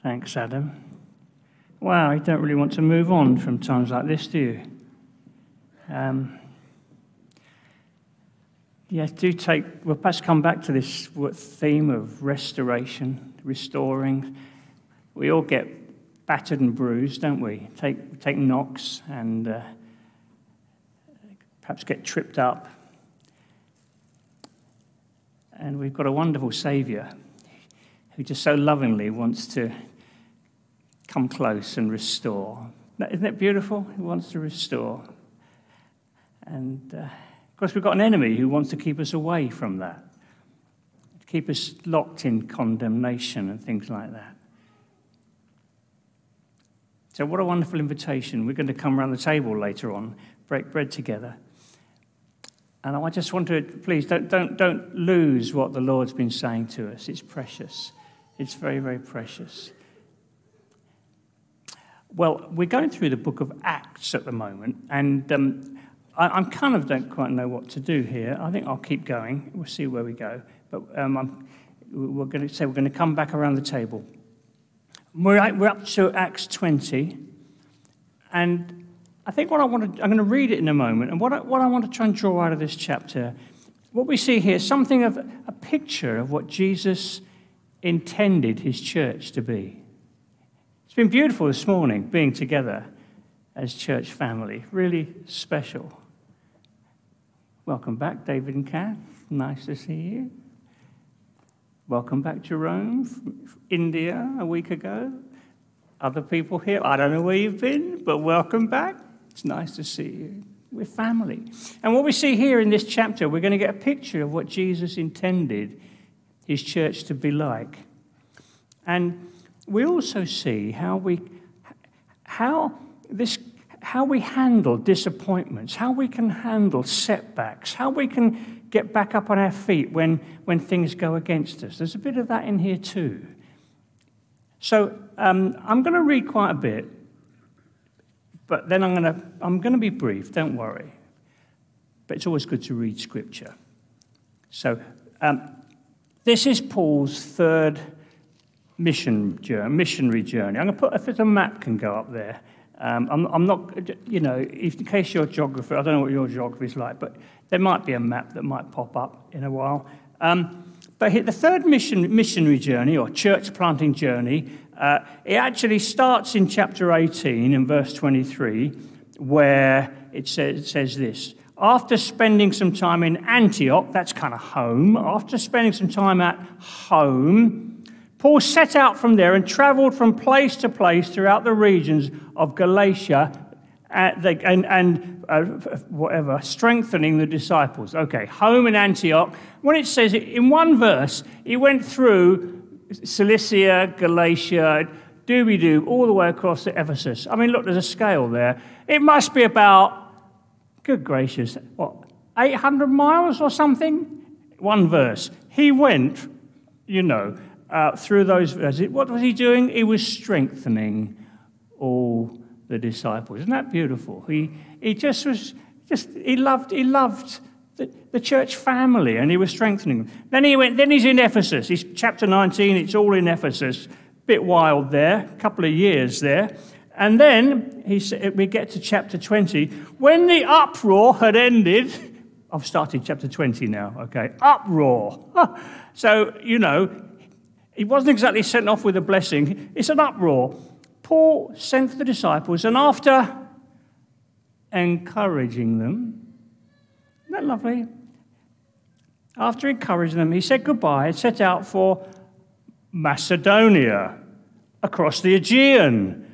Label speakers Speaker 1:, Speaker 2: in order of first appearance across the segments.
Speaker 1: Thanks, Adam. Wow, you don't really want to move on from times like this, do you? Um, yeah, do take, we'll perhaps come back to this theme of restoration, restoring. We all get battered and bruised, don't we? Take, take knocks and uh, perhaps get tripped up. And we've got a wonderful Saviour who just so lovingly wants to come close and restore. Isn't that beautiful? He wants to restore. And uh, of course, we've got an enemy who wants to keep us away from that, keep us locked in condemnation and things like that. So, what a wonderful invitation. We're going to come around the table later on, break bread together. And I just want to, please, don't, don't, don't lose what the Lord's been saying to us. It's precious. It's very, very precious. Well, we're going through the book of Acts at the moment, and um, I, am kind of don't quite know what to do here. I think I'll keep going. We'll see where we go. But um, we're going to say we're going to come back around the table. We're, we're up to Acts 20, and I think what I want to, I'm going to read it in a moment, and what I, what I want to try and draw out of this chapter, what we see here is something of a picture of what Jesus intended his church to be. It's been beautiful this morning being together as church family, really special. Welcome back, David and Kath. Nice to see you. Welcome back, Jerome, from India a week ago. Other people here, I don't know where you've been, but welcome back. It's nice to see you. We're family. And what we see here in this chapter, we're going to get a picture of what Jesus intended his church to be like. And we also see how we, how this, how we handle disappointments, how we can handle setbacks, how we can get back up on our feet when, when things go against us. There's a bit of that in here too. So um, I'm going to read quite a bit, but then I'm going to I'm going to be brief. Don't worry. But it's always good to read scripture. So um, this is Paul's third mission journey, missionary journey. I'm going to put, if there's a map can go up there. Um, I'm, I'm, not, you know, in case your geography, I don't know what your geography is like, but there might be a map that might pop up in a while. Um, but the third mission, missionary journey, or church planting journey, uh, it actually starts in chapter 18 in verse 23, where it it says this after spending some time in Antioch, that's kind of home, after spending some time at home, Paul set out from there and traveled from place to place throughout the regions of Galatia and, and uh, whatever, strengthening the disciples. Okay, home in Antioch. When it says in one verse, he went through Cilicia, Galatia, dooby doo, all the way across to Ephesus. I mean, look, there's a scale there. It must be about Good gracious, what, 800 miles or something? One verse. He went, you know, uh, through those verses. What was he doing? He was strengthening all the disciples. Isn't that beautiful? He, he just was, just, he loved, he loved the, the church family and he was strengthening them. Then he went, then he's in Ephesus. He's chapter 19, it's all in Ephesus. Bit wild there, a couple of years there. And then he, said, we get to chapter 20. When the uproar had ended, I've started chapter 20 now, okay? Uproar. so, you know, he wasn't exactly sent off with a blessing, it's an uproar. Paul sent the disciples, and after encouraging them, isn't that lovely? After encouraging them, he said goodbye and set out for Macedonia across the Aegean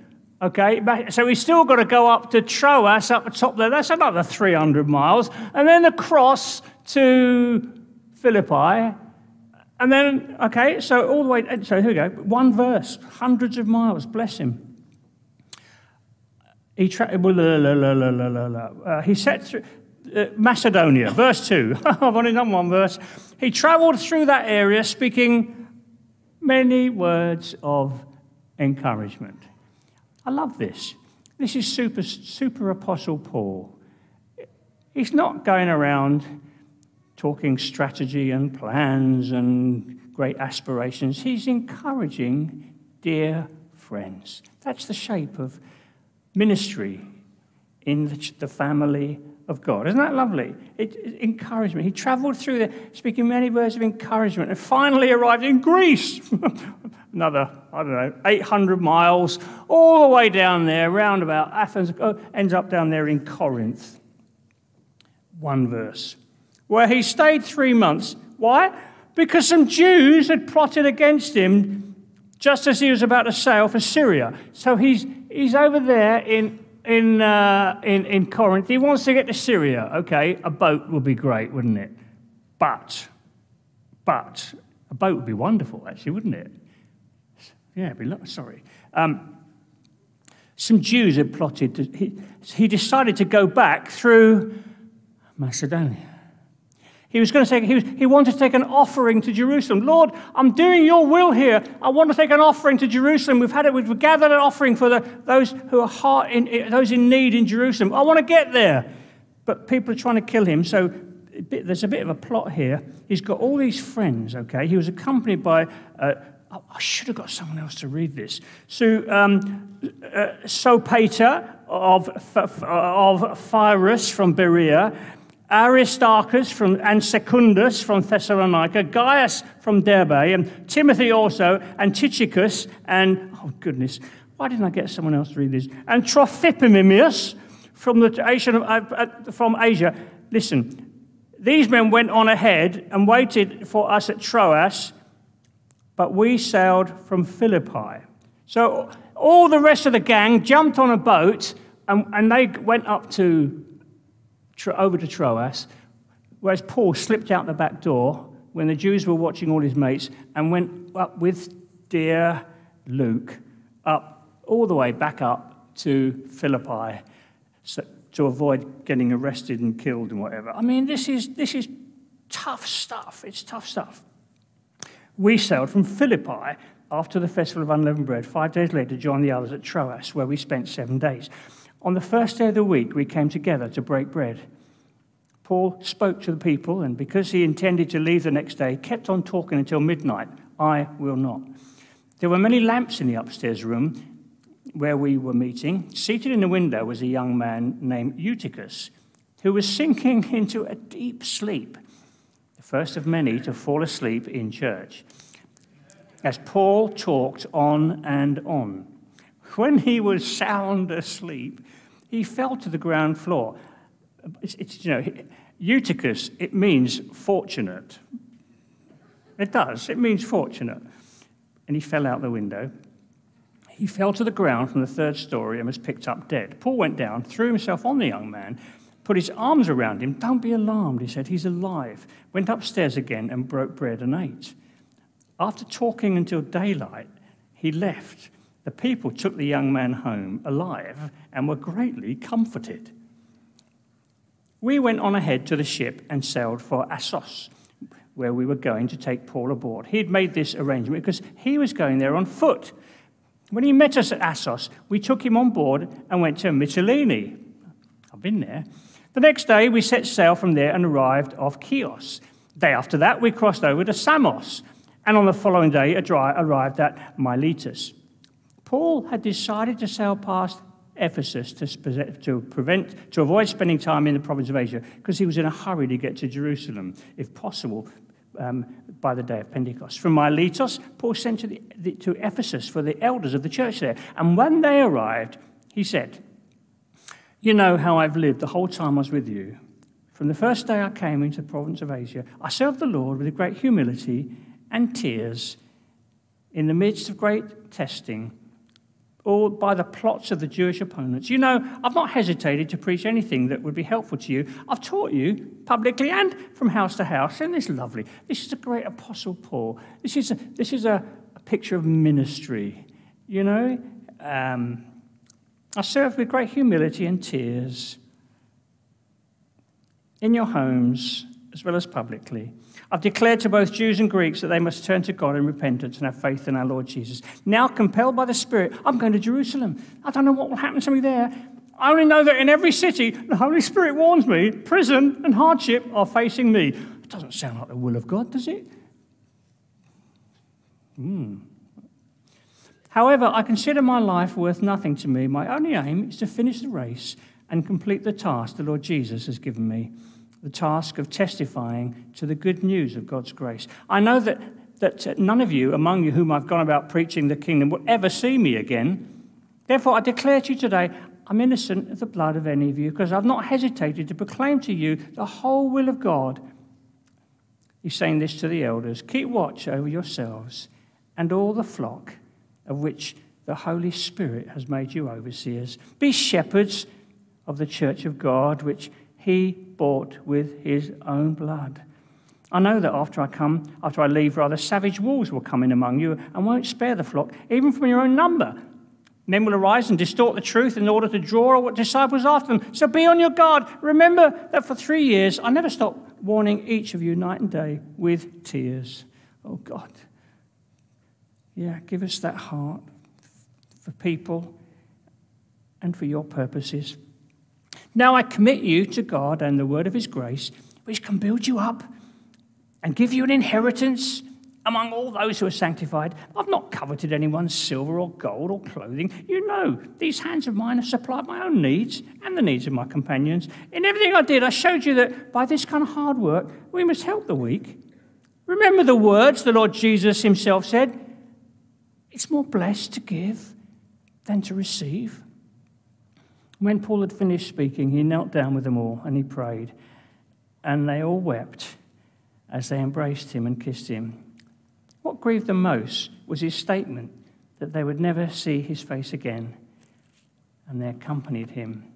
Speaker 1: Okay, so he's still got to go up to Troas up the top there. That's another 300 miles. And then across to Philippi. And then, okay, so all the way, so here we go. One verse, hundreds of miles, bless him. He, tra- uh, he set through uh, Macedonia, verse 2. I've only done one verse. He traveled through that area speaking many words of encouragement. I love this. This is super, super Apostle Paul. He's not going around talking strategy and plans and great aspirations. He's encouraging dear friends. That's the shape of ministry in the family of God. Isn't that lovely? It, it encouragement. He traveled through there, speaking many words of encouragement, and finally arrived in Greece. Another, I don't know, 800 miles, all the way down there, round about Athens, oh, ends up down there in Corinth. One verse. Where he stayed three months. Why? Because some Jews had plotted against him just as he was about to sail for Syria. So he's, he's over there in in, uh, in, in Corinth. He wants to get to Syria. Okay, a boat would be great, wouldn't it? But, but, a boat would be wonderful, actually, wouldn't it? Yeah, be, sorry. Um, some Jews had plotted, to, he, he decided to go back through Macedonia. He was going to take, he, was, he wanted to take an offering to Jerusalem. Lord, I'm doing your will here. I want to take an offering to Jerusalem. We've had it, we've gathered an offering for the, those who are heart in, those in need in Jerusalem. I want to get there. But people are trying to kill him. So there's a bit of a plot here. He's got all these friends, okay? He was accompanied by, uh, I should have got someone else to read this. So, um, uh, Sopater of, of Pyrrhus from Berea, Aristarchus from, and Secundus from Thessalonica, Gaius from Derbe, and Timothy also, and Tychicus, and, oh goodness, why didn't I get someone else to read this? And Trophimus from, the Asian, uh, uh, from Asia. Listen, these men went on ahead and waited for us at Troas, but we sailed from Philippi. So all the rest of the gang jumped on a boat and, and they went up to over to Troas, whereas Paul slipped out the back door when the Jews were watching all his mates and went up with dear Luke up all the way back up to Philippi so, to avoid getting arrested and killed and whatever. I mean, this is, this is tough stuff. It's tough stuff. We sailed from Philippi after the festival of unleavened bread, five days later, joined the others at Troas, where we spent seven days. On the first day of the week, we came together to break bread. Paul spoke to the people, and because he intended to leave the next day, kept on talking until midnight. I will not. There were many lamps in the upstairs room where we were meeting. Seated in the window was a young man named Eutychus, who was sinking into a deep sleep, the first of many to fall asleep in church. As Paul talked on and on, when he was sound asleep, he fell to the ground floor. It's, it's, you know, Eutychus, it means fortunate. It does, it means fortunate. And he fell out the window. He fell to the ground from the third story and was picked up dead. Paul went down, threw himself on the young man, put his arms around him. Don't be alarmed, he said, he's alive. Went upstairs again and broke bread and ate. After talking until daylight, he left the people took the young man home alive and were greatly comforted. We went on ahead to the ship and sailed for Assos, where we were going to take Paul aboard. He had made this arrangement because he was going there on foot. When he met us at Assos, we took him on board and went to Mytilene. I've been there. The next day, we set sail from there and arrived off Chios. The day after that, we crossed over to Samos, and on the following day, arrived at Miletus. Paul had decided to sail past Ephesus to, to, prevent, to avoid spending time in the province of Asia because he was in a hurry to get to Jerusalem, if possible, um, by the day of Pentecost. From Miletus, Paul sent to, the, the, to Ephesus for the elders of the church there. And when they arrived, he said, You know how I've lived the whole time I was with you. From the first day I came into the province of Asia, I served the Lord with great humility and tears in the midst of great testing or by the plots of the Jewish opponents. You know, I've not hesitated to preach anything that would be helpful to you. I've taught you publicly and from house to house. Isn't this lovely? This is a great Apostle Paul. This is a, this is a, a picture of ministry. You know, um, I served with great humility and tears in your homes as well as publicly. I've declared to both Jews and Greeks that they must turn to God in repentance and have faith in our Lord Jesus. Now, compelled by the Spirit, I'm going to Jerusalem. I don't know what will happen to me there. I only know that in every city, the Holy Spirit warns me prison and hardship are facing me. It doesn't sound like the will of God, does it? Hmm. However, I consider my life worth nothing to me. My only aim is to finish the race and complete the task the Lord Jesus has given me the task of testifying to the good news of God's grace. I know that, that uh, none of you among you whom I've gone about preaching the kingdom will ever see me again. Therefore, I declare to you today, I'm innocent of the blood of any of you because I've not hesitated to proclaim to you the whole will of God. He's saying this to the elders keep watch over yourselves and all the flock of which the Holy Spirit has made you overseers. Be shepherds of the church of God, which he bought with his own blood. I know that after I come, after I leave, rather savage wolves will come in among you and won't spare the flock, even from your own number. Men will arise and distort the truth in order to draw what disciples after them. So be on your guard. Remember that for three years I never stopped warning each of you night and day with tears. Oh God. Yeah, give us that heart for people and for your purposes. Now I commit you to God and the word of his grace, which can build you up and give you an inheritance among all those who are sanctified. I've not coveted anyone's silver or gold or clothing. You know, these hands of mine have supplied my own needs and the needs of my companions. In everything I did, I showed you that by this kind of hard work, we must help the weak. Remember the words the Lord Jesus himself said it's more blessed to give than to receive. When Paul had finished speaking, he knelt down with them all and he prayed. And they all wept as they embraced him and kissed him. What grieved them most was his statement that they would never see his face again. And they accompanied him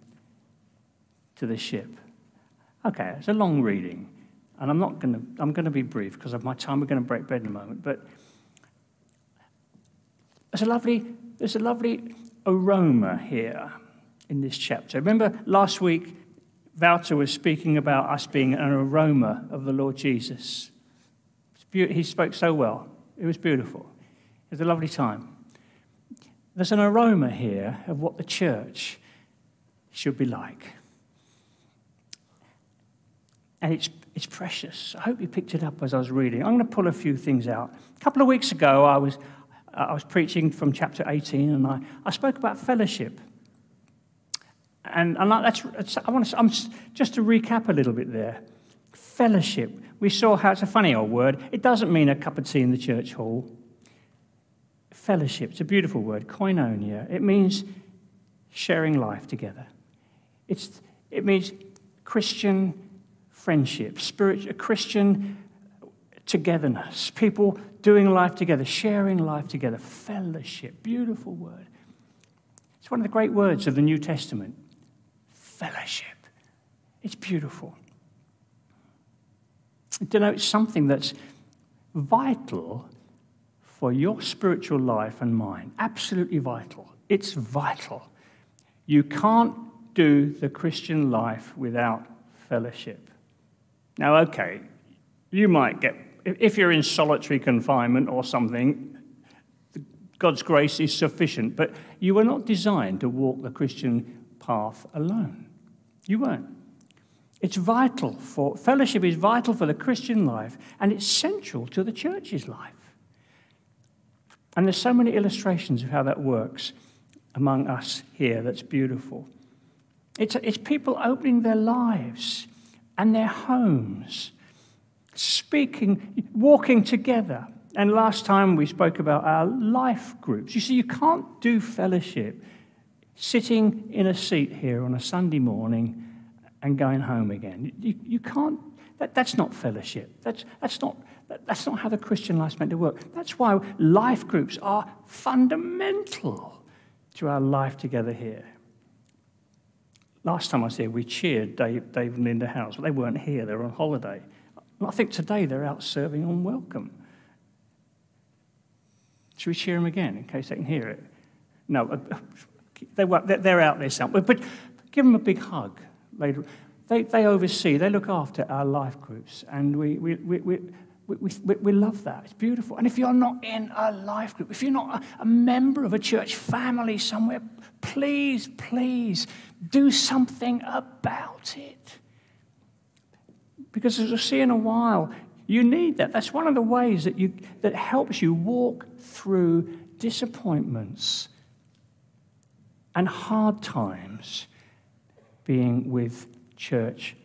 Speaker 1: to the ship. Okay, it's a long reading. And I'm not going to, I'm going to be brief because of my time. We're going to break bread in a moment. But there's a lovely, there's a lovely aroma here in this chapter. Remember last week, Wouter was speaking about us being an aroma of the Lord Jesus. He spoke so well. It was beautiful. It was a lovely time. There's an aroma here of what the church should be like. And it's, it's precious. I hope you picked it up as I was reading. I'm going to pull a few things out. A couple of weeks ago, I was, I was preaching from chapter 18, and I, I spoke about fellowship. And, and that's, I want to, I'm, just to recap a little bit there. Fellowship. We saw how it's a funny old word. It doesn't mean a cup of tea in the church hall. Fellowship, it's a beautiful word, koinonia. It means sharing life together. It's, it means Christian friendship, spiritual, Christian togetherness, people doing life together, sharing life together, fellowship, beautiful word. It's one of the great words of the New Testament fellowship. It's beautiful. It denotes something that's vital for your spiritual life and mine. Absolutely vital. It's vital. You can't do the Christian life without fellowship. Now, okay, you might get, if you're in solitary confinement or something, God's grace is sufficient, but you were not designed to walk the Christian path alone. You weren't. It's vital for, fellowship is vital for the Christian life, and it's central to the church's life. And there's so many illustrations of how that works among us here that's beautiful. It's, it's people opening their lives and their homes, speaking, walking together. And last time we spoke about our life groups. You see, you can't do fellowship sitting in a seat here on a Sunday morning and going home again. You, you can't, that, that's not fellowship. That's, that's, not, that, that's not how the Christian life's meant to work. That's why life groups are fundamental to our life together here. Last time I was here, we cheered Dave, Dave and Linda House, but they weren't here, they were on holiday. I think today they're out serving on welcome. Should we cheer them again in case they can hear it? No, uh, they, they're out there somewhere. But give them a big hug later. They, they oversee, they look after our life groups, and we, we, we, we, we, we, we love that. It's beautiful. And if you're not in a life group, if you're not a, a member of a church family somewhere, please, please do something about it. Because as we'll see in a while, you need that. That's one of the ways that, you, that helps you walk through disappointments and hard times being with church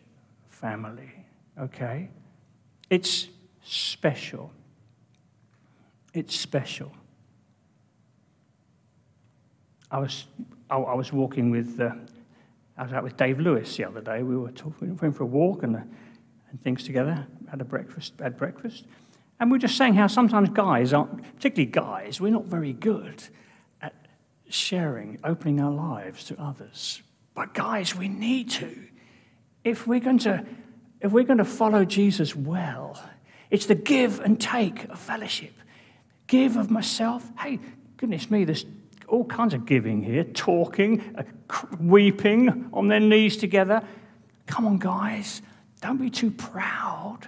Speaker 1: family. Okay? It's special. It's special. I was, I, I was walking with, uh, I was out with Dave Lewis the other day. We were talking, went for a walk and, uh, and things together, had a breakfast, had breakfast. And we were just saying how sometimes guys aren't, particularly guys, we're not very good sharing, opening our lives to others. But guys, we need to. If we're going to, if we're going to follow Jesus well, it's the give and take of fellowship. Give of myself. Hey, goodness me, there's all kinds of giving here talking, uh, weeping on their knees together. Come on, guys, don't be too proud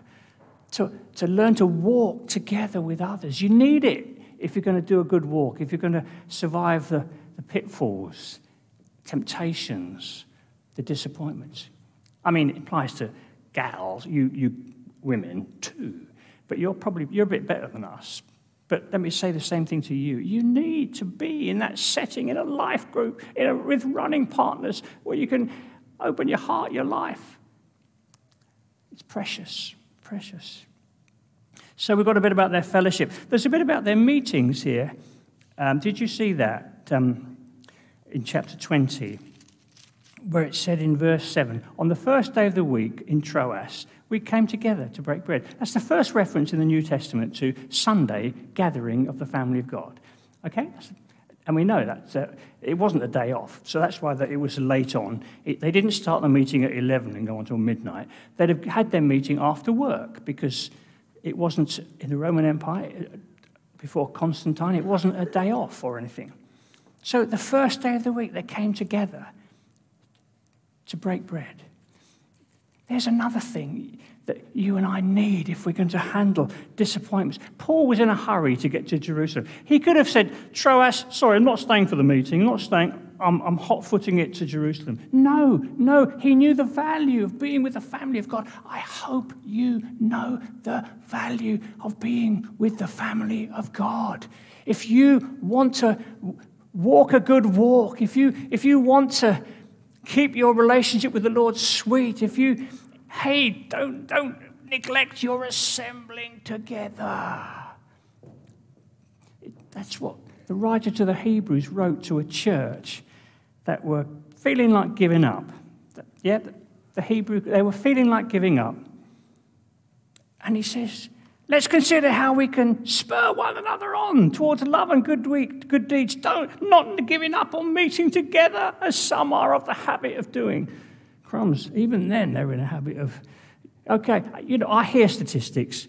Speaker 1: to, to learn to walk together with others. You need it if you're going to do a good walk, if you're going to survive the, the pitfalls, temptations, the disappointments. I mean, it applies to gals, you, you women too, but you're probably you're a bit better than us but let me say the same thing to you. You need to be in that setting, in a life group, a, with running partners where you can open your heart, your life. It's precious, precious. So we've got a bit about their fellowship. There's a bit about their meetings here. Um, did you see that um, in chapter 20, where it said in verse 7 On the first day of the week in Troas, we came together to break bread. That's the first reference in the New Testament to Sunday gathering of the family of God. Okay? And we know that uh, it wasn't a day off, so that's why that it was late on. It, they didn't start the meeting at 11 and go until midnight. They'd have had their meeting after work because it wasn't in the Roman Empire, uh, before Constantine, it wasn't a day off or anything. So the first day of the week, they came together to break bread. There's another thing that you and I need if we're going to handle disappointments. Paul was in a hurry to get to Jerusalem. He could have said, Troas, sorry, I'm not staying for the meeting, I'm not staying, I'm, I'm hot footing it to Jerusalem. No, no, he knew the value of being with the family of God. I hope you know the value of being with the family of God. If you want to walk a good walk, if you, if you want to Keep your relationship with the Lord sweet. If you, hey, don't, don't neglect your assembling together. That's what the writer to the Hebrews wrote to a church that were feeling like giving up. Yeah, the Hebrew, they were feeling like giving up. And he says, Let's consider how we can spur one another on towards love and good, week, good deeds. Don't, not giving up on meeting together as some are of the habit of doing. Crumbs, even then they're in a habit of. Okay, you know, I hear statistics.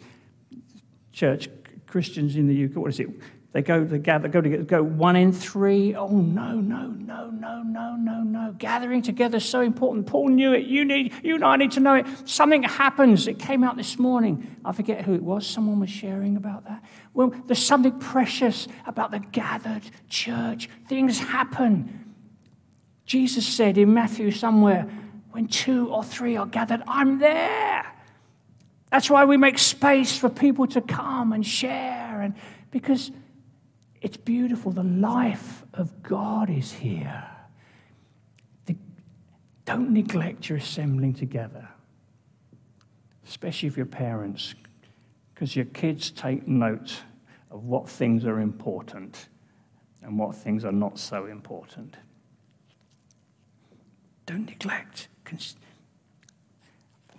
Speaker 1: Church Christians in the UK, what is it? They go, they gather, go together, go one in three. Oh, no, no, no, no, no, no, no. Gathering together is so important. Paul knew it. You need, you and I need to know it. Something happens. It came out this morning. I forget who it was. Someone was sharing about that. Well, there's something precious about the gathered church. Things happen. Jesus said in Matthew somewhere, when two or three are gathered, I'm there. That's why we make space for people to come and share, and because it's beautiful. The life of God is here. The, don't neglect your assembling together, especially if you're parents, because your kids take note of what things are important and what things are not so important. Don't neglect.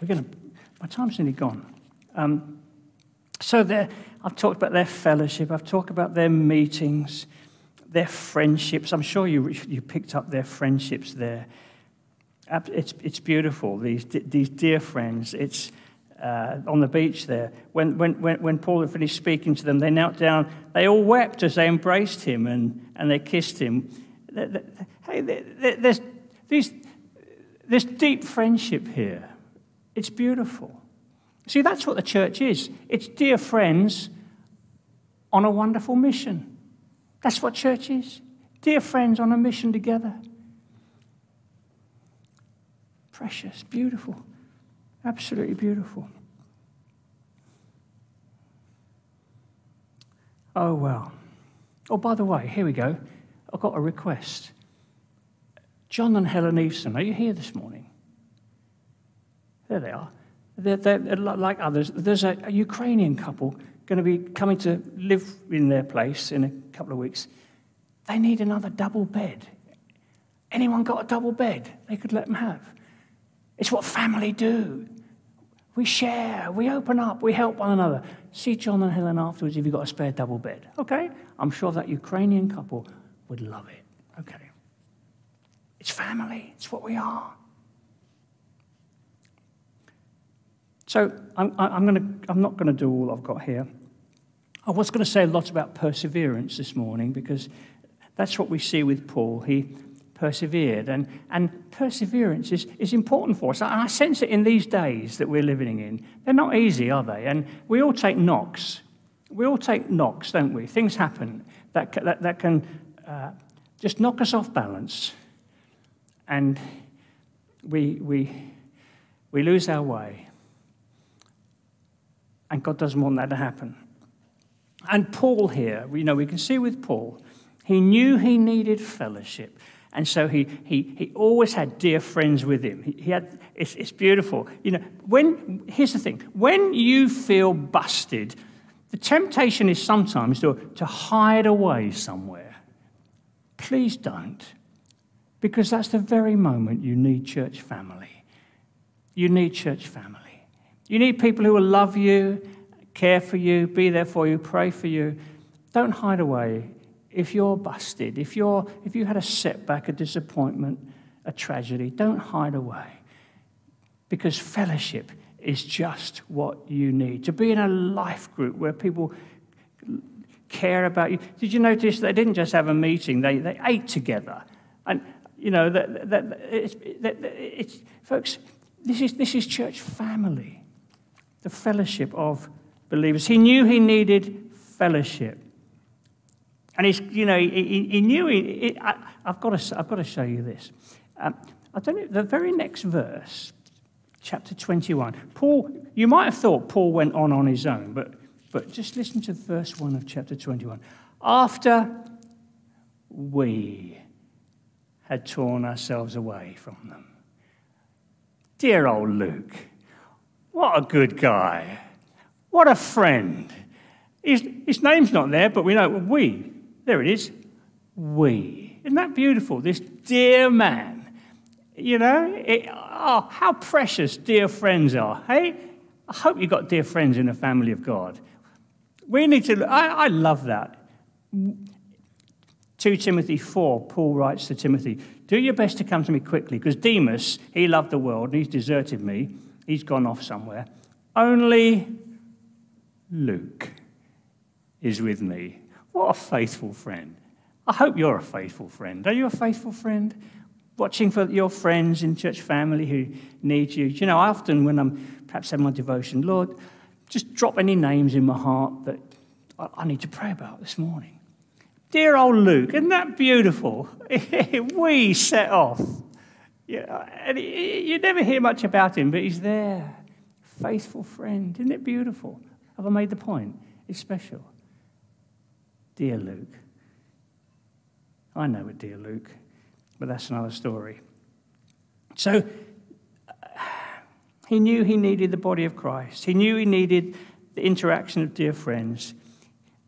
Speaker 1: We're going to, my time's nearly gone. Um, so I've talked about their fellowship, I've talked about their meetings, their friendships. I'm sure you, you picked up their friendships there. It's, it's beautiful, these, these dear friends. It's uh, on the beach there. When, when, when, Paul had finished speaking to them, they knelt down. They all wept as they embraced him and, and they kissed him. Hey, there's, these, there's deep friendship here. It's beautiful. See, that's what the church is it's dear friends on a wonderful mission. That's what church is. Dear friends on a mission together. Precious, beautiful, absolutely beautiful. Oh, well. Oh, by the way, here we go. I've got a request. John and Helen Eveson, are you here this morning? There they are. They're, they're, like others. There's a, a Ukrainian couple going to be coming to live in their place in a couple of weeks. They need another double bed. Anyone got a double bed they could let them have? It's what family do. We share, we open up, we help one another. See John and Helen afterwards if you've got a spare double bed. Okay? I'm sure that Ukrainian couple would love it. Okay. It's family, it's what we are. So I'm, I'm, gonna, I'm not going to do all I've got here. I was going to say a lot about perseverance this morning because that's what we see with Paul. He persevered, and, and perseverance is, is important for us. And I sense it in these days that we're living in. They're not easy, are they? And we all take knocks. We all take knocks, don't we? Things happen that, that, that can uh, just knock us off balance, and we, we, we lose our way. And God doesn't want that to happen. And Paul here, you know, we can see with Paul, he knew he needed fellowship. And so he, he, he always had dear friends with him. He, he had, it's, it's beautiful. You know, when, here's the thing when you feel busted, the temptation is sometimes to, to hide away somewhere. Please don't, because that's the very moment you need church family. You need church family. You need people who will love you, care for you, be there for you, pray for you. Don't hide away. If you're busted, if, you're, if you had a setback, a disappointment, a tragedy, don't hide away. Because fellowship is just what you need. To be in a life group where people care about you. Did you notice they didn't just have a meeting, they, they ate together? And, you know, that, that, it's, that, it's, folks, this is, this is church family the fellowship of believers. He knew he needed fellowship. And he's, you know, he, he knew he, I, have got to, I've got to show you this. Um, I don't know, the very next verse, chapter 21. Paul, you might have thought Paul went on on his own, but, but just listen to verse 1 of chapter 21. After we had torn ourselves away from them. Dear old Luke, what a good guy. What a friend. His, his name's not there, but we know we. There it is. We. Isn't that beautiful? This dear man. You know, it, oh, how precious dear friends are. Hey, I hope you've got dear friends in the family of God. We need to, I, I love that. 2 Timothy 4, Paul writes to Timothy, Do your best to come to me quickly, because Demas, he loved the world and he's deserted me. He's gone off somewhere. Only Luke is with me. What a faithful friend. I hope you're a faithful friend. Are you a faithful friend? Watching for your friends in church family who need you. You know, often when I'm perhaps having my devotion, Lord, just drop any names in my heart that I need to pray about this morning. Dear old Luke, isn't that beautiful? we set off yeah, and you never hear much about him, but he's there. Faithful friend. Isn't it beautiful? Have I made the point? It's special. Dear Luke. I know it, dear Luke, but that's another story. So he knew he needed the body of Christ. He knew he needed the interaction of dear friends.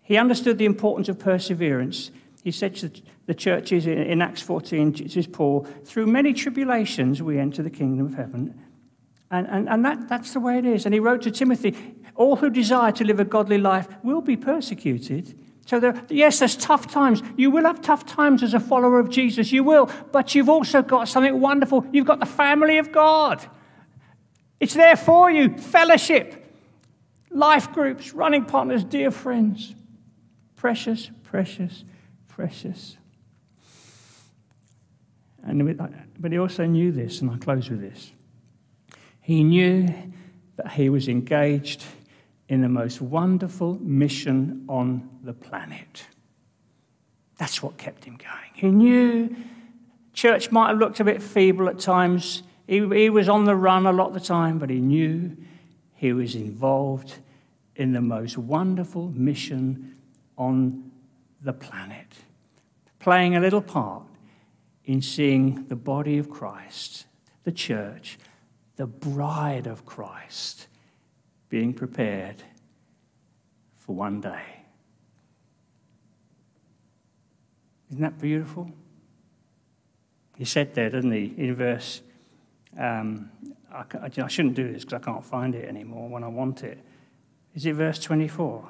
Speaker 1: He understood the importance of perseverance. He said to the churches in Acts 14, this is Paul, through many tribulations we enter the kingdom of heaven. And, and, and that, that's the way it is. And he wrote to Timothy, all who desire to live a godly life will be persecuted. So, there, yes, there's tough times. You will have tough times as a follower of Jesus. You will. But you've also got something wonderful. You've got the family of God. It's there for you fellowship, life groups, running partners, dear friends. Precious, precious, precious. And, uh, but he also knew this, and I close with this. He knew that he was engaged in the most wonderful mission on the planet. That's what kept him going. He knew church might have looked a bit feeble at times. He, he was on the run a lot of the time, but he knew he was involved in the most wonderful mission on the planet, playing a little part in seeing the body of Christ, the church, the bride of Christ, being prepared for one day. Isn't that beautiful? He said there, didn't he, in verse, um, I, I, shouldn't do this because I can't find it anymore when I want it. Is it verse 24?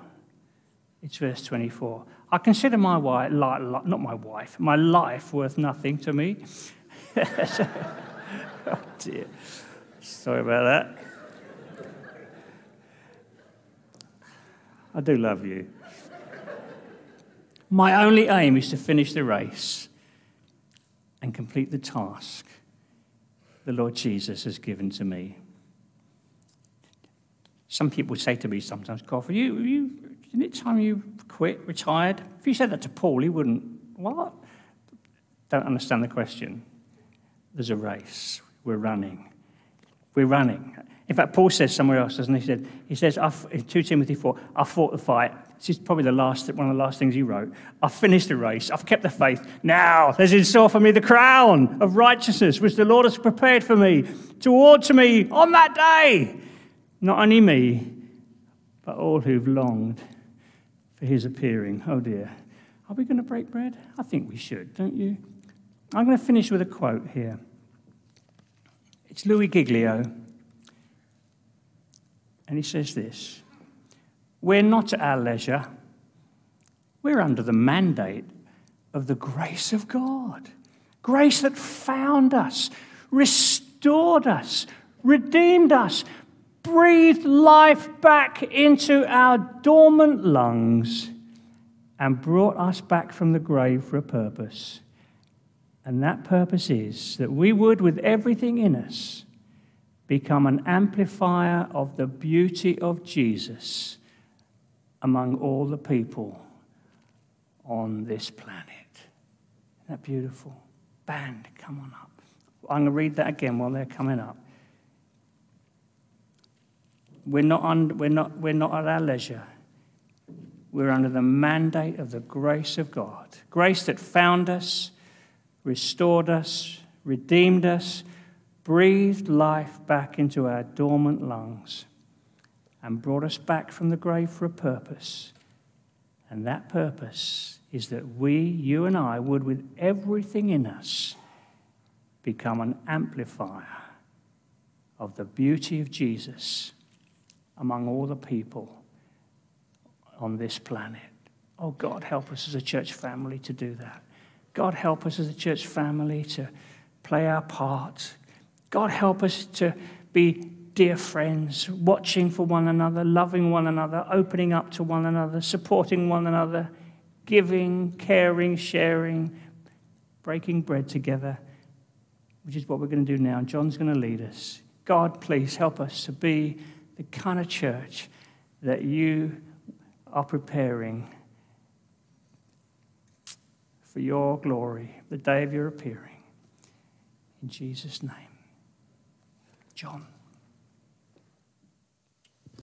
Speaker 1: It's verse 24. I consider my wife, not my wife, my life worth nothing to me. oh dear. Sorry about that. I do love you. My only aim is to finish the race and complete the task the Lord Jesus has given to me. Some people say to me sometimes, Goff, you, you, isn't it time you quit, retired? If you said that to Paul, he wouldn't, what? Don't understand the question. There's a race. We're running. We're running. In fact, Paul says somewhere else, doesn't he? He, said, he says, in 2 Timothy 4, I fought the fight. This is probably the last, one of the last things he wrote. I've finished the race. I've kept the faith. Now there's in store for me the crown of righteousness, which the Lord has prepared for me, toward to me on that day. Not only me, but all who've longed for his appearing. Oh dear. Are we going to break bread? I think we should, don't you? I'm going to finish with a quote here. It's Louis Giglio. And he says this We're not at our leisure, we're under the mandate of the grace of God. Grace that found us, restored us, redeemed us, breathed life back into our dormant lungs, and brought us back from the grave for a purpose. And that purpose is that we would, with everything in us, become an amplifier of the beauty of Jesus among all the people on this planet. Isn't that beautiful? Band, come on up. I'm going to read that again while they're coming up. We're not, on, we're, not, we're not at our leisure. We're under the mandate of the grace of God. Grace that found us, restored us, redeemed us, breathed life back into our dormant lungs and brought us back from the grave for a purpose. And that purpose is that we, you and I, would, with everything in us, become an amplifier of the beauty of Jesus among all the people on this planet. Oh, God, help us as a church family to do that. God, help us as a church family to play our part God, help us to be dear friends, watching for one another, loving one another, opening up to one another, supporting one another, giving, caring, sharing, breaking bread together, which is what we're going to do now. John's going to lead us. God, please help us to be the kind of church that you are preparing for your glory, the day of your appearing. In Jesus' name. John.